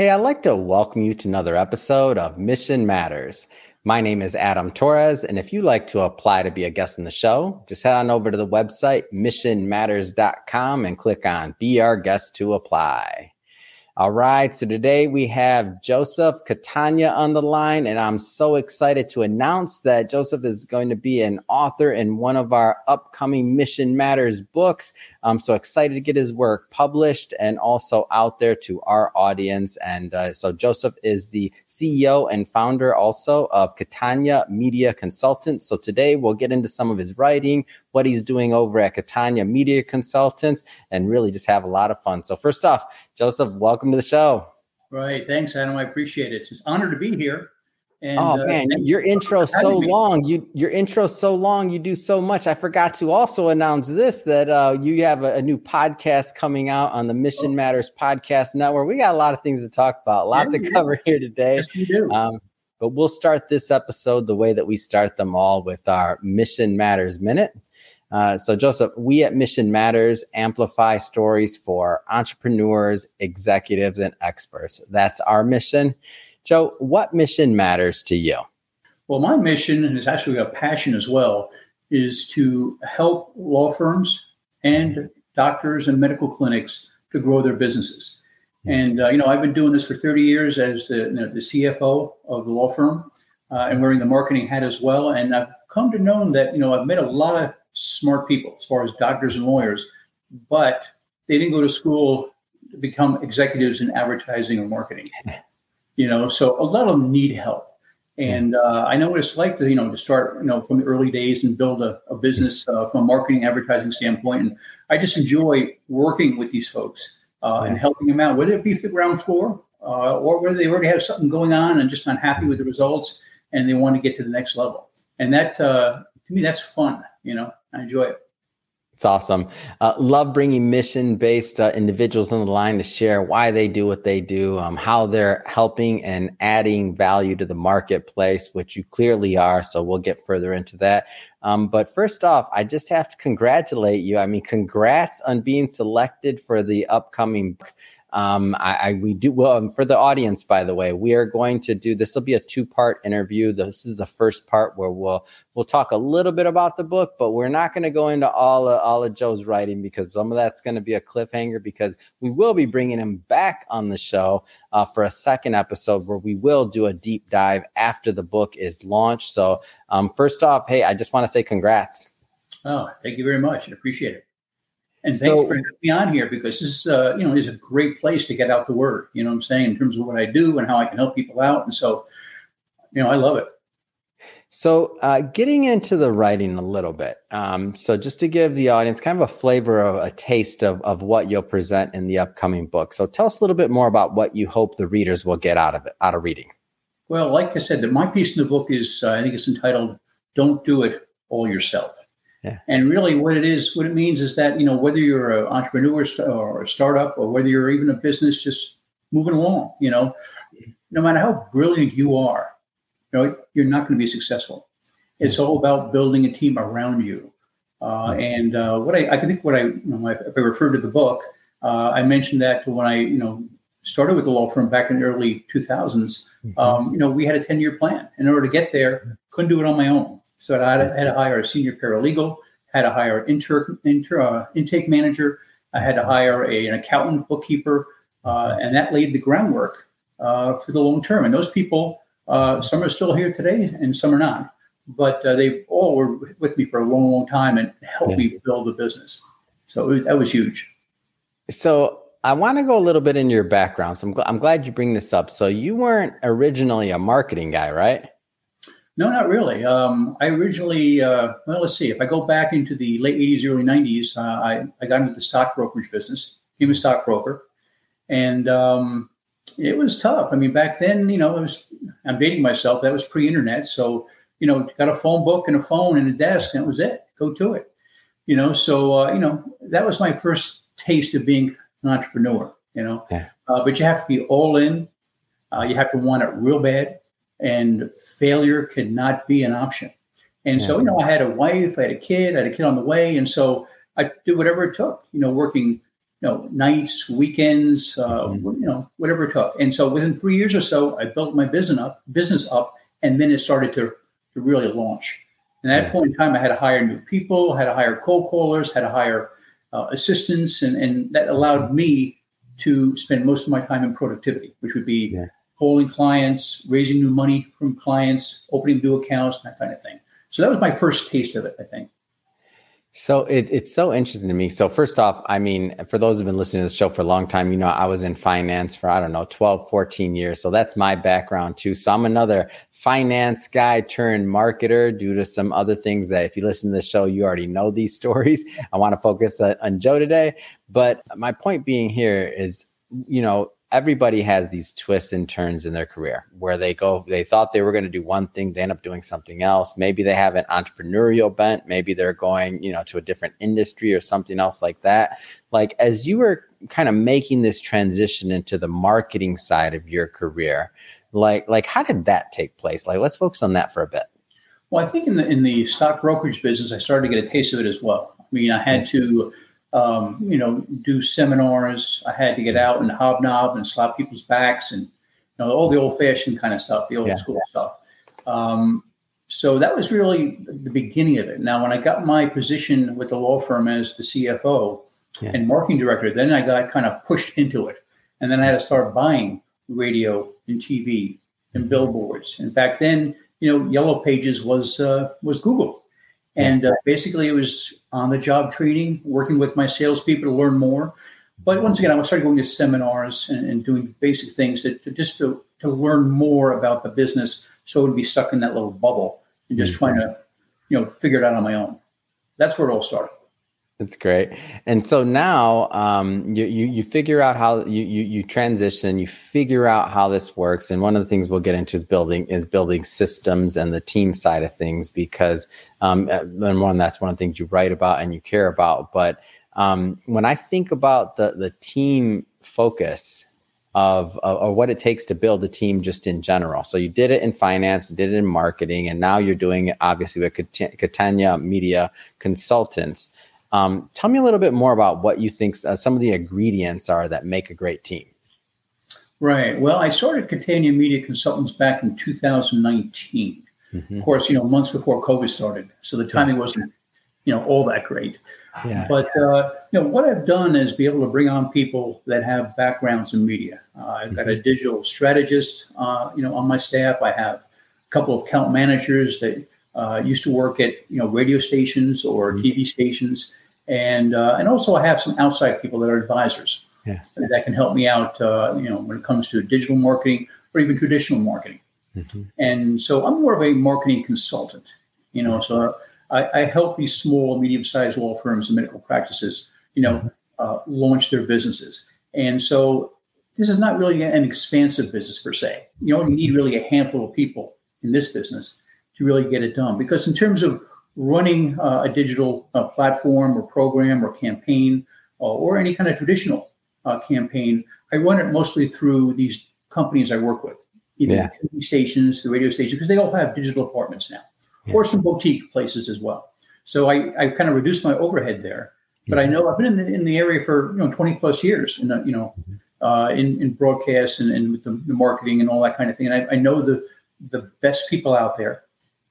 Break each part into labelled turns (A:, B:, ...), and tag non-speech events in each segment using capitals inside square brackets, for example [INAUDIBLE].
A: Hey, I'd like to welcome you to another episode of Mission Matters. My name is Adam Torres, and if you'd like to apply to be a guest in the show, just head on over to the website missionmatters.com and click on Be Our Guest to apply. All right. So today we have Joseph Catania on the line, and I'm so excited to announce that Joseph is going to be an author in one of our upcoming Mission Matters books. I'm so excited to get his work published and also out there to our audience. And uh, so Joseph is the CEO and founder also of Catania Media Consultants. So today we'll get into some of his writing, what he's doing over at Catania Media Consultants, and really just have a lot of fun. So, first off, Joseph, welcome to the show.
B: Right. Thanks, Adam. I appreciate it. It's an honor to be here.
A: And, oh uh, man, your intro so long. You your intro so long. You do so much. I forgot to also announce this that uh, you have a, a, new podcast coming out on the Mission oh. Matters Podcast Network. We got a lot of things to talk about, a lot yeah, to cover here today.
B: Yes, we do. Um,
A: but we'll start this episode the way that we start them all with our Mission Matters Minute. Uh, so, Joseph, we at Mission Matters amplify stories for entrepreneurs, executives, and experts. That's our mission. Joe, what mission matters to you?
B: Well, my mission, and it's actually a passion as well, is to help law firms and doctors and medical clinics to grow their businesses. And uh, you know, I've been doing this for 30 years as the, you know, the CFO of the law firm, uh, and wearing the marketing hat as well. And I've come to know that you know I've met a lot of smart people as far as doctors and lawyers, but they didn't go to school to become executives in advertising or marketing. [LAUGHS] You know, so a lot of them need help. And uh, I know what it's like to, you know, to start, you know, from the early days and build a, a business uh, from a marketing advertising standpoint. And I just enjoy working with these folks uh, and helping them out, whether it be the ground floor uh, or whether they already have something going on and just not happy with the results and they want to get to the next level. And that, uh, to me, that's fun. You know, I enjoy it.
A: It's awesome. Uh, love bringing mission based uh, individuals on the line to share why they do what they do, um, how they're helping and adding value to the marketplace, which you clearly are. So we'll get further into that. Um, but first off, I just have to congratulate you. I mean, congrats on being selected for the upcoming um, I, I, we do well um, for the audience. By the way, we are going to do this. Will be a two part interview. This is the first part where we'll we'll talk a little bit about the book, but we're not going to go into all of, all of Joe's writing because some of that's going to be a cliffhanger. Because we will be bringing him back on the show uh, for a second episode where we will do a deep dive after the book is launched. So, um, first off, hey, I just want to say congrats.
B: Oh, thank you very much. I appreciate it. And so, thanks for having me on here because this is, uh, you know, is a great place to get out the word. You know what I'm saying in terms of what I do and how I can help people out. And so, you know, I love it.
A: So, uh, getting into the writing a little bit. Um, so, just to give the audience kind of a flavor of a taste of, of what you'll present in the upcoming book. So, tell us a little bit more about what you hope the readers will get out of it, out of reading.
B: Well, like I said, that my piece in the book is, uh, I think it's entitled "Don't Do It All Yourself." Yeah. And really, what it is, what it means is that you know whether you're an entrepreneur or a startup, or whether you're even a business just moving along, you know, no matter how brilliant you are, you know, you're not going to be successful. It's all about building a team around you. Uh, and uh, what I, I think, what I, you know, if I refer to the book, uh, I mentioned that when I, you know, started with the law firm back in the early 2000s, mm-hmm. um, you know, we had a 10 year plan. In order to get there, couldn't do it on my own. So I had, had to hire a senior paralegal, had to hire an inter, inter, uh, intake manager, I had to hire a, an accountant, bookkeeper, uh, and that laid the groundwork uh, for the long term. And those people, uh, some are still here today, and some are not. But uh, they all were with me for a long, long time and helped yeah. me build the business. So that was huge.
A: So I want to go a little bit in your background. So I'm, gl- I'm glad you bring this up. So you weren't originally a marketing guy, right?
B: No, not really. Um, I originally, uh, well, let's see. If I go back into the late 80s, early 90s, uh, I, I got into the stock brokerage business, became a stockbroker. And um, it was tough. I mean, back then, you know, it was, I'm dating myself, that was pre internet. So, you know, got a phone book and a phone and a desk, and that was it. Go to it. You know, so, uh, you know, that was my first taste of being an entrepreneur, you know. Yeah. Uh, but you have to be all in, uh, you have to want it real bad and failure could not be an option. And yeah. so, you know, I had a wife, I had a kid, I had a kid on the way. And so I did whatever it took, you know, working you know, nights, weekends, uh, mm-hmm. you know, whatever it took. And so within three years or so, I built my business up, business up, and then it started to, to really launch. And at that point in time, I had to hire new people, had to hire cold callers, had to hire uh, assistants, and, and that allowed me to spend most of my time in productivity, which would be yeah. Calling clients, raising new money from clients, opening new accounts, that kind of thing. So that was my first taste of it, I think.
A: So it's it's so interesting to me. So first off, I mean, for those who've been listening to the show for a long time, you know, I was in finance for, I don't know, 12, 14 years. So that's my background too. So I'm another finance guy turned marketer due to some other things that if you listen to the show, you already know these [LAUGHS] stories. I want to focus on Joe today. But my point being here is, you know, everybody has these twists and turns in their career where they go they thought they were going to do one thing they end up doing something else. Maybe they have an entrepreneurial bent. Maybe they're going you know to a different industry or something else like that. Like as you were kind of making this transition into the marketing side of your career like like how did that take place? Like let's focus on that for a bit.
B: Well i think in the in the stock brokerage business i started to get a taste of it as well. I mean i had hmm. to um, you know, do seminars. I had to get out and hobnob and slap people's backs and you know all the old fashioned kind of stuff, the old yeah. school stuff. Um, so that was really the beginning of it. Now, when I got my position with the law firm as the CFO yeah. and marketing director, then I got kind of pushed into it, and then I had to start buying radio and TV and mm-hmm. billboards. And back then, you know, Yellow Pages was uh, was Google. And uh, basically, it was on the job training, working with my salespeople to learn more. But once again, I started going to seminars and, and doing basic things to, to, just to, to learn more about the business so I would be stuck in that little bubble and just mm-hmm. trying to, you know, figure it out on my own. That's where it all started.
A: That's great. And so now um, you, you, you figure out how you, you you transition, you figure out how this works. And one of the things we'll get into is building is building systems and the team side of things because um, uh, and one that's one of the things you write about and you care about. But um, when I think about the the team focus of, of, of what it takes to build a team just in general. So you did it in finance, did it in marketing, and now you're doing it obviously with Catania Media Consultants. Um, tell me a little bit more about what you think uh, some of the ingredients are that make a great team.
B: Right. Well, I started Catania Media Consultants back in 2019. Mm-hmm. Of course, you know, months before COVID started, so the timing wasn't, you know, all that great. Yeah. But uh, you know, what I've done is be able to bring on people that have backgrounds in media. Uh, I've mm-hmm. got a mm-hmm. digital strategist, uh, you know, on my staff. I have a couple of account managers that uh, used to work at you know radio stations or mm-hmm. TV stations, and uh, and also I have some outside people that are advisors yeah. that can help me out. Uh, you know, when it comes to digital marketing or even traditional marketing. Mm-hmm. And so I'm more of a marketing consultant. You know, so I, I help these small, medium-sized law firms and medical practices, you know, mm-hmm. uh, launch their businesses. And so this is not really an expansive business per se. You only need really a handful of people in this business to really get it done. Because in terms of running uh, a digital uh, platform or program or campaign uh, or any kind of traditional uh, campaign, I run it mostly through these companies I work with, either yeah. the TV stations, the radio stations, because they all have digital departments now, yeah. or some boutique places as well. So I, I kind of reduced my overhead there. But I know I've been in the, in the area for you know 20 plus years, and you know, mm-hmm. uh, in, in broadcast and, and with the, the, marketing and all that kind of thing. And I, I know the the best people out there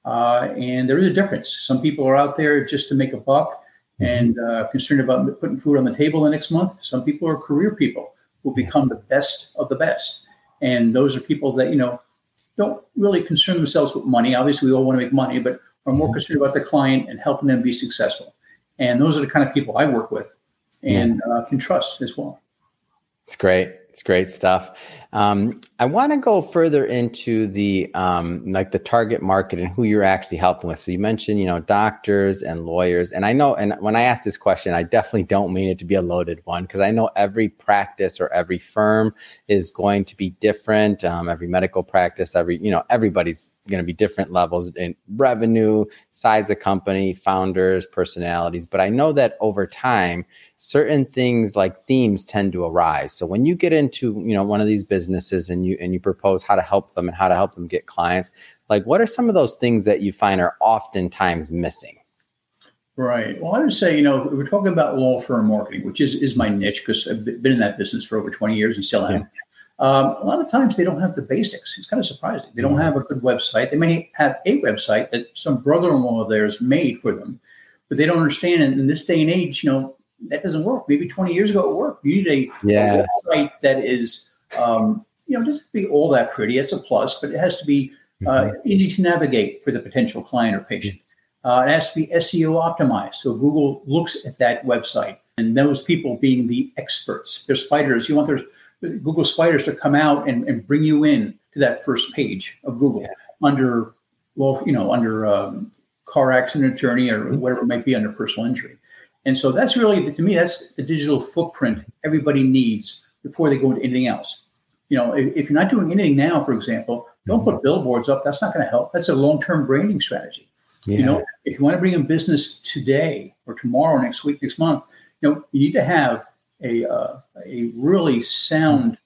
B: uh, and there is a difference. Some people are out there just to make a buck mm-hmm. and uh, concerned about putting food on the table the next month. Some people are career people who become the best of the best. And those are people that, you know, don't really concern themselves with money. Obviously, we all want to make money, but are more mm-hmm. concerned about the client and helping them be successful. And those are the kind of people I work with and uh, can trust as well.
A: It's great. It's great stuff. Um, I want to go further into the um, like the target market and who you're actually helping with. So you mentioned, you know, doctors and lawyers, and I know. And when I ask this question, I definitely don't mean it to be a loaded one because I know every practice or every firm is going to be different. Um, every medical practice, every you know, everybody's going to be different levels in revenue, size of company, founders, personalities. But I know that over time, certain things like themes tend to arise. So when you get into, you know, one of these businesses and you and you propose how to help them and how to help them get clients, like what are some of those things that you find are oftentimes missing?
B: Right. Well, I would say, you know, we're talking about law firm marketing, which is, is my niche because I've been in that business for over 20 years and still am. Um, a lot of times they don't have the basics. It's kind of surprising. They don't mm-hmm. have a good website. They may have a website that some brother-in-law of theirs made for them, but they don't understand. And in this day and age, you know, that doesn't work. Maybe 20 years ago it worked. You need a, yeah. a website that is, um, you know, doesn't be all that pretty. It's a plus, but it has to be uh, mm-hmm. easy to navigate for the potential client or patient. Uh, it has to be SEO optimized. So Google looks at that website and those people being the experts. They're spiders. You want their Google spiders to come out and, and bring you in to that first page of Google yeah. under, well, you know, under um, car accident attorney or whatever it might be under personal injury. And so that's really, to me, that's the digital footprint everybody needs before they go into anything else. You know, if, if you're not doing anything now, for example, don't put billboards up. That's not going to help. That's a long-term branding strategy. Yeah. You know, if you want to bring in business today or tomorrow, next week, next month, you know, you need to have a uh, a really sound,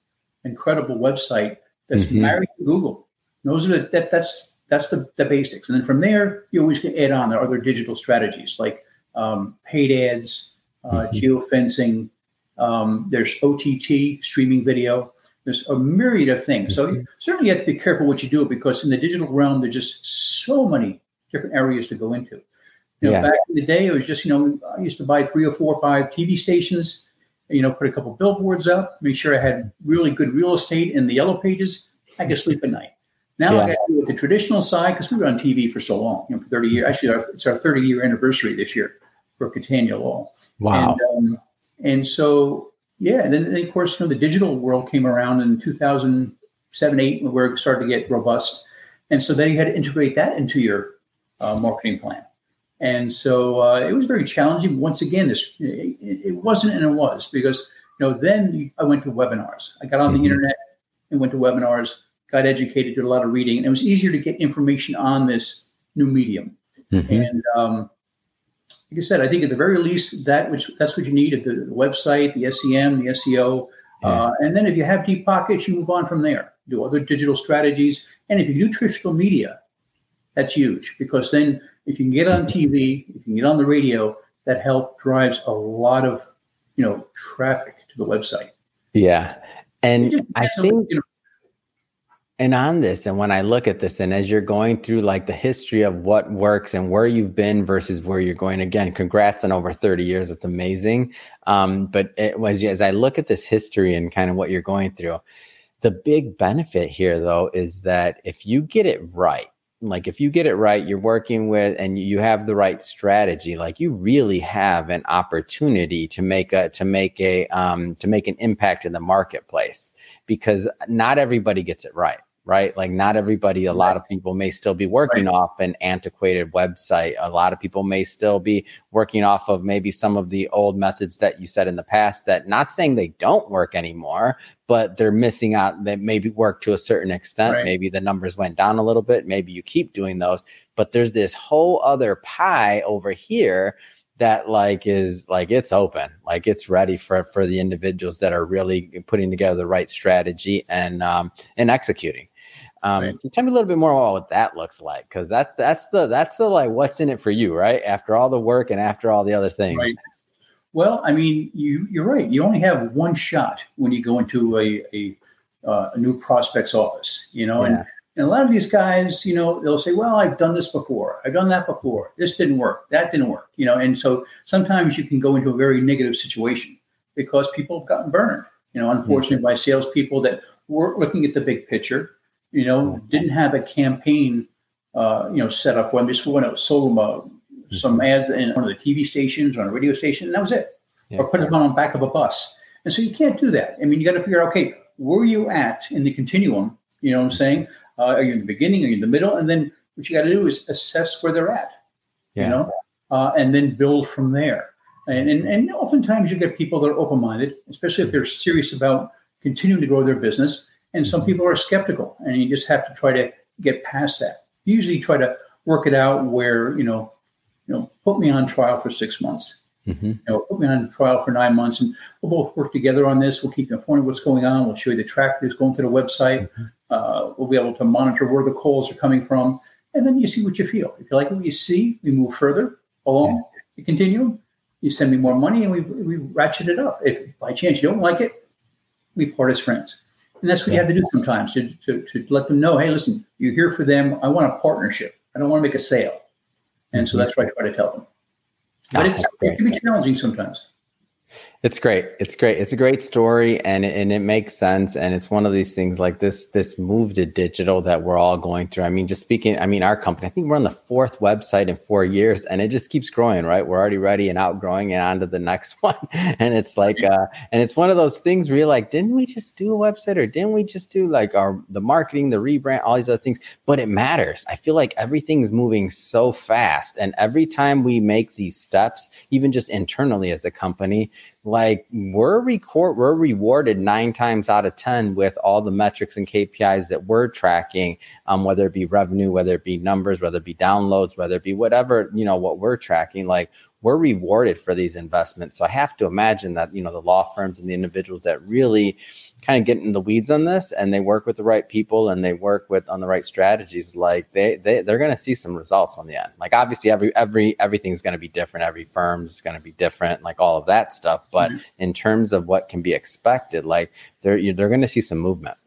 B: incredible website that's mm-hmm. married to Google. those are the, that that's that's the, the basics, and then from there you always can add on. There other digital strategies like um, paid ads, uh, mm-hmm. geofencing. Um, there's OTT streaming video. There's a myriad of things. Mm-hmm. So certainly you have to be careful what you do because in the digital realm there's just so many different areas to go into. You know, yeah. back in the day, it was just, you know, I used to buy three or four or five TV stations, you know, put a couple billboards up, make sure I had really good real estate in the yellow pages. I could sleep at night. Now yeah. I got to do with the traditional side because we were on TV for so long, you know, for 30 years. Actually, our, it's our 30 year anniversary this year for Catania Law.
A: Wow.
B: And, um, and so, yeah, and then, of course, you know, the digital world came around in 2007, 8, where it started to get robust. And so then you had to integrate that into your uh, marketing plan. And so uh, it was very challenging. Once again, this it, it, wasn't and it was because you know then I went to webinars. I got on the mm-hmm. internet and went to webinars, got educated, did a lot of reading, and it was easier to get information on this new medium. Mm-hmm. And um, like I said, I think at the very least that which that's what you need: the, the website, the SEM, the SEO, yeah. uh, and then if you have deep pockets, you move on from there. Do other digital strategies, and if you do traditional media, that's huge because then if you can get on TV, if you can get on the radio, that help drives a lot of you know traffic to the website.
A: Yeah, and I think. You know, and on this, and when I look at this, and as you're going through like the history of what works and where you've been versus where you're going, again, congrats on over 30 years. It's amazing. Um, but it was as I look at this history and kind of what you're going through, the big benefit here, though, is that if you get it right, like if you get it right you're working with and you have the right strategy like you really have an opportunity to make a to make a um to make an impact in the marketplace because not everybody gets it right right? Like not everybody, a lot of people may still be working right. off an antiquated website. A lot of people may still be working off of maybe some of the old methods that you said in the past that not saying they don't work anymore, but they're missing out that maybe work to a certain extent. Right. Maybe the numbers went down a little bit. Maybe you keep doing those, but there's this whole other pie over here that like is like it's open like it's ready for for the individuals that are really putting together the right strategy and um and executing um, right. Tell me a little bit more about what that looks like, because that's that's the that's the like what's in it for you, right? After all the work and after all the other things.
B: Right. Well, I mean, you you're right. You only have one shot when you go into a a, uh, a new prospect's office, you know, yeah. and and a lot of these guys, you know, they'll say, "Well, I've done this before. I've done that before. This didn't work. That didn't work." You know, and so sometimes you can go into a very negative situation because people have gotten burned. You know, unfortunately, mm-hmm. by salespeople that weren't looking at the big picture you know, mm-hmm. didn't have a campaign, uh, you know, set up for them. Just went out, sold them uh, mm-hmm. some ads in one of the TV stations, on a radio station, and that was it. Yeah. Or put them on the back of a bus. And so you can't do that. I mean, you got to figure out, okay, where you at in the continuum? You know what I'm saying? Uh, are you in the beginning? Are you in the middle? And then what you got to do is assess where they're at. Yeah. You know, uh, and then build from there. And, and and oftentimes you get people that are open minded, especially if they're serious about continuing to grow their business and some people are skeptical, and you just have to try to get past that. Usually, try to work it out where you know, you know, put me on trial for six months. Mm-hmm. You know, put me on trial for nine months, and we'll both work together on this. We'll keep you informed what's going on. We'll show you the traffic that's going to the website. Mm-hmm. Uh, we'll be able to monitor where the calls are coming from, and then you see what you feel. If you like what you see, we move further along. the continuum. You send me more money, and we we ratchet it up. If by chance you don't like it, we part as friends. And that's what you have to do sometimes to, to, to let them know, hey, listen, you're here for them. I want a partnership. I don't want to make a sale. And so mm-hmm. that's what I try to tell them. But it's, it can be challenging sometimes.
A: It's great. It's great. It's a great story and and it makes sense and it's one of these things like this this move to digital that we're all going through. I mean just speaking I mean our company I think we're on the fourth website in 4 years and it just keeps growing, right? We're already ready and outgrowing and on to the next [LAUGHS] one. and it's like uh and it's one of those things where you're like didn't we just do a website or didn't we just do like our the marketing, the rebrand, all these other things, but it matters. I feel like everything's moving so fast and every time we make these steps even just internally as a company like we're record we're rewarded nine times out of ten with all the metrics and KPIs that we're tracking, um, whether it be revenue, whether it be numbers, whether it be downloads, whether it be whatever you know what we're tracking. Like we're rewarded for these investments. So I have to imagine that, you know, the law firms and the individuals that really kind of get in the weeds on this and they work with the right people and they work with on the right strategies, like they, they they're going to see some results on the end. Like obviously every, every, everything's going to be different. Every firm's going to be different, like all of that stuff. But mm-hmm. in terms of what can be expected, like they're, they're going to see some movement.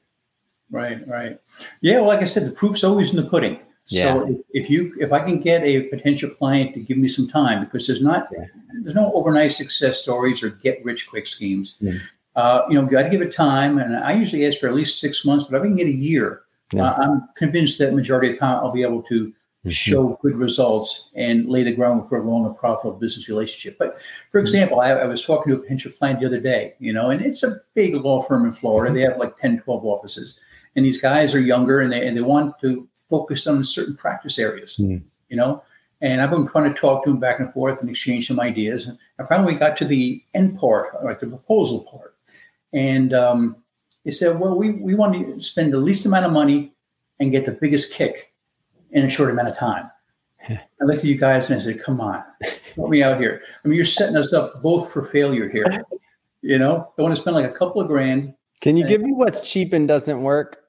B: Right, right. Yeah, well, like I said, the proof's always in the pudding. Yeah. So if you if I can get a potential client to give me some time because there's not yeah. there's no overnight success stories or get rich quick schemes. Yeah. Uh, you know, got to give it time, and I usually ask for at least six months. But if I can get a year, uh, I'm convinced that majority of the time I'll be able to mm-hmm. show good results and lay the ground for a long and profitable business relationship. But for mm-hmm. example, I, I, was talking to a potential client the other day, you know, and it's a big law firm in Florida. Mm-hmm. They have like 10, 12 offices. And these guys are younger and they, and they want to focused on certain practice areas, mm. you know. And I've been trying to talk to him back and forth and exchange some ideas. And finally, we got to the end part, like the proposal part. And um, he said, "Well, we we want to spend the least amount of money and get the biggest kick in a short amount of time." [LAUGHS] I looked at you guys and I said, "Come on, help me out here. I mean, you're setting us up both for failure here. You know, I want to spend like a couple of grand.
A: Can you give me what's cheap and doesn't work?"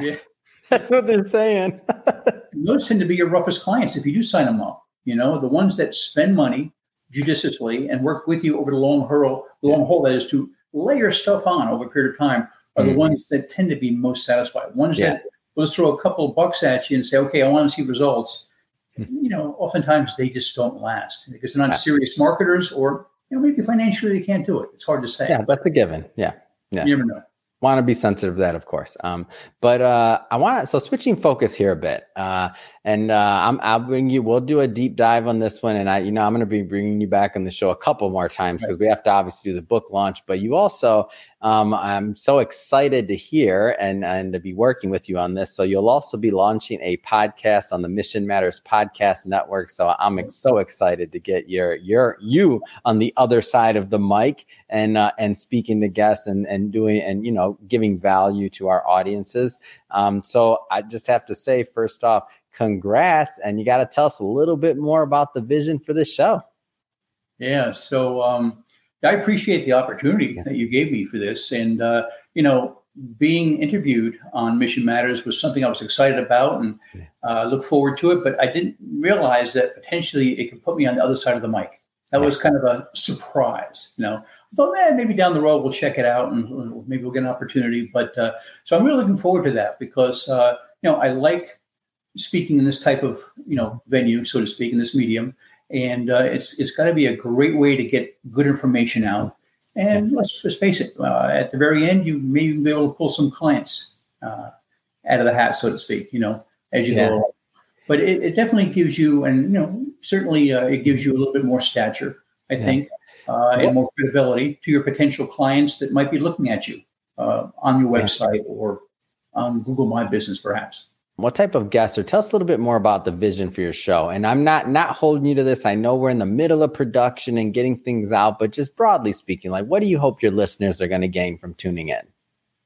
B: Yeah. [LAUGHS]
A: That's what they're saying. [LAUGHS]
B: Those tend to be your roughest clients if you do sign them up. You know, the ones that spend money judiciously and work with you over the long hurl, the long haul that is to layer stuff on over a period of time are mm. the ones that tend to be most satisfied. Ones yeah. that will throw a couple of bucks at you and say, okay, I want to see results. Mm. You know, oftentimes they just don't last because they're not serious marketers or, you know, maybe financially they can't do it. It's hard to say.
A: Yeah, that's a given. Yeah. Yeah.
B: You never know
A: want to be sensitive to that, of course. Um, but uh, I want to so switching focus here a bit, uh, and uh, I'm, I'll bring you. We'll do a deep dive on this one, and I, you know, I'm going to be bringing you back on the show a couple more times because we have to obviously do the book launch. But you also, um, I'm so excited to hear and and to be working with you on this. So you'll also be launching a podcast on the Mission Matters Podcast Network. So I'm so excited to get your your you on the other side of the mic and uh, and speaking to guests and and doing and you know giving value to our audiences. Um, so I just have to say, first off, congrats. And you got to tell us a little bit more about the vision for this show.
B: Yeah. So um, I appreciate the opportunity that you gave me for this. And, uh, you know, being interviewed on Mission Matters was something I was excited about and uh, look forward to it. But I didn't realize that potentially it could put me on the other side of the mic. That was kind of a surprise, you know. I thought, man, maybe down the road we'll check it out and maybe we'll get an opportunity. But uh, so I'm really looking forward to that because uh, you know I like speaking in this type of you know venue, so to speak, in this medium, and uh, it's it's got to be a great way to get good information out. And let's just face it, uh, at the very end, you may even be able to pull some clients uh, out of the hat, so to speak. You know, as you yeah. go. But it, it, definitely gives you, and you know, certainly uh, it gives you a little bit more stature, I yeah. think, uh, and more credibility to your potential clients that might be looking at you uh, on your website or on Google My Business, perhaps.
A: What type of guests, or tell us a little bit more about the vision for your show? And I'm not not holding you to this. I know we're in the middle of production and getting things out, but just broadly speaking, like what do you hope your listeners are going to gain from tuning in?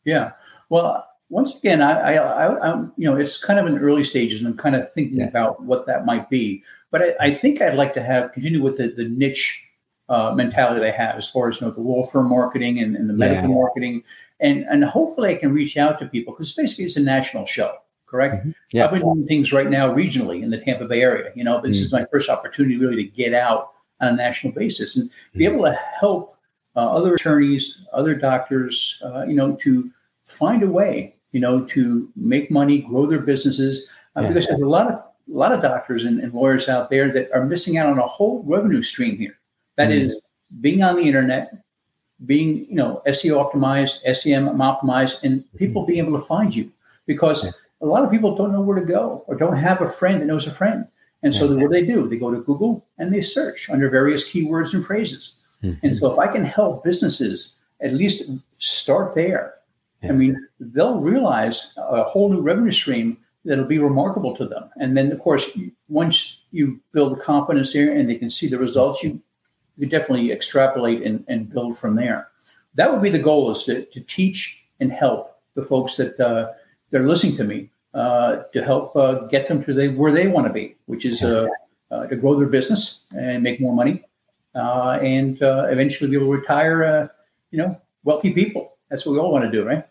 B: Yeah, well, once again, I, I, I'm, you know, it's kind of in the early stages, and I'm kind of thinking yeah. about what that might be. But I, I, think I'd like to have continue with the, the niche uh, mentality I have as far as you know the law firm marketing and, and the medical yeah. marketing, and and hopefully I can reach out to people because basically it's a national show correct? Mm-hmm. Yeah. I've been doing things right now regionally in the Tampa Bay area. You know, this mm-hmm. is my first opportunity really to get out on a national basis and be able to help uh, other attorneys, other doctors, uh, you know, to find a way, you know, to make money, grow their businesses. Uh, yeah. Because there's a lot of a lot of doctors and, and, lawyers out there that are missing out on a whole revenue stream here. That mm-hmm. is being on the internet, being you know SEO optimized, SEM optimized, and people mm-hmm. being able to find you because a lot of people don't know where to go or don't have a friend that knows a friend. And so what do they do? They go to Google and they search under various keywords and phrases. Mm-hmm. And so if I can help businesses at least start there, yeah. I mean, they'll realize a whole new revenue stream that'll be remarkable to them. And then, of course, once you build the confidence there and they can see the results, you, you definitely extrapolate and, and build from there. That would be the goal is to, to teach and help the folks that uh, they're listening to me uh, to help uh, get them to they, where they want to be, which is uh, uh, to grow their business and make more money uh, and eventually be able to retire, you know, wealthy people. That's what we all want to do, right?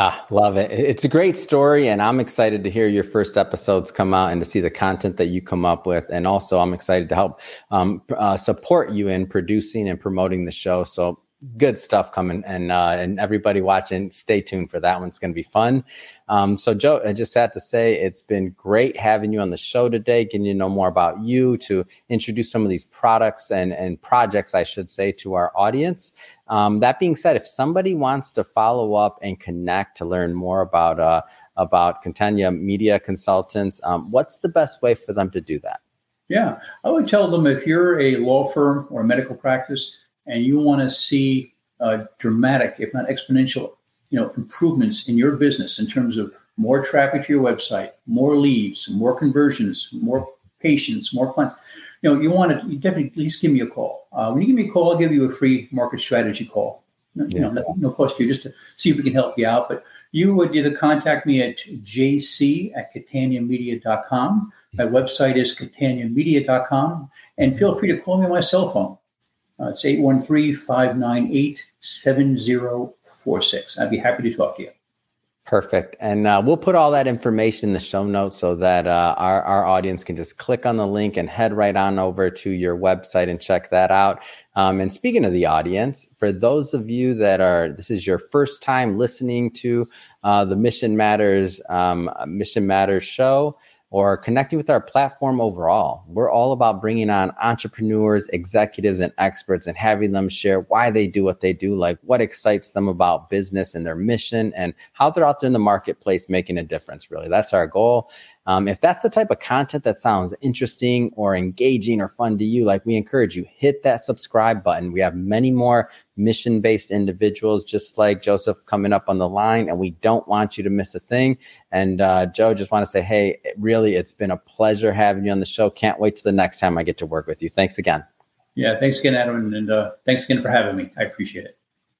A: Ah, love it. It's a great story, and I'm excited to hear your first episodes come out and to see the content that you come up with. And also, I'm excited to help um, uh, support you in producing and promoting the show. So, good stuff coming and uh, and everybody watching stay tuned for that one. It's going to be fun. Um, so joe i just had to say it's been great having you on the show today getting to know more about you to introduce some of these products and and projects i should say to our audience. Um, that being said if somebody wants to follow up and connect to learn more about uh, about Catania media consultants um, what's the best way for them to do that?
B: Yeah. I would tell them if you're a law firm or a medical practice and you want to see uh, dramatic, if not exponential, you know, improvements in your business in terms of more traffic to your website, more leads, more conversions, more patients, more clients, you know, you want to you definitely at least give me a call. Uh, when you give me a call, I'll give you a free market strategy call. You yeah. know, no, no cost to you, just to see if we can help you out. But you would either contact me at jc at cataniamedia.com. My website is cataniamedia.com. And feel free to call me on my cell phone. Uh, it's 813 598 7046. I'd be happy to talk to you.
A: Perfect. And uh, we'll put all that information in the show notes so that uh, our, our audience can just click on the link and head right on over to your website and check that out. Um, and speaking of the audience, for those of you that are, this is your first time listening to uh, the Mission Matters, um, Mission Matters show, or connecting with our platform overall. We're all about bringing on entrepreneurs, executives, and experts and having them share why they do what they do, like what excites them about business and their mission and how they're out there in the marketplace making a difference, really. That's our goal. Um, if that's the type of content that sounds interesting or engaging or fun to you, like we encourage you, hit that subscribe button. We have many more mission based individuals just like Joseph coming up on the line, and we don't want you to miss a thing. And uh, Joe, just want to say, hey, really, it's been a pleasure having you on the show. Can't wait to the next time I get to work with you. Thanks again.
B: Yeah, thanks again, Adam, and uh, thanks again for having me. I appreciate it.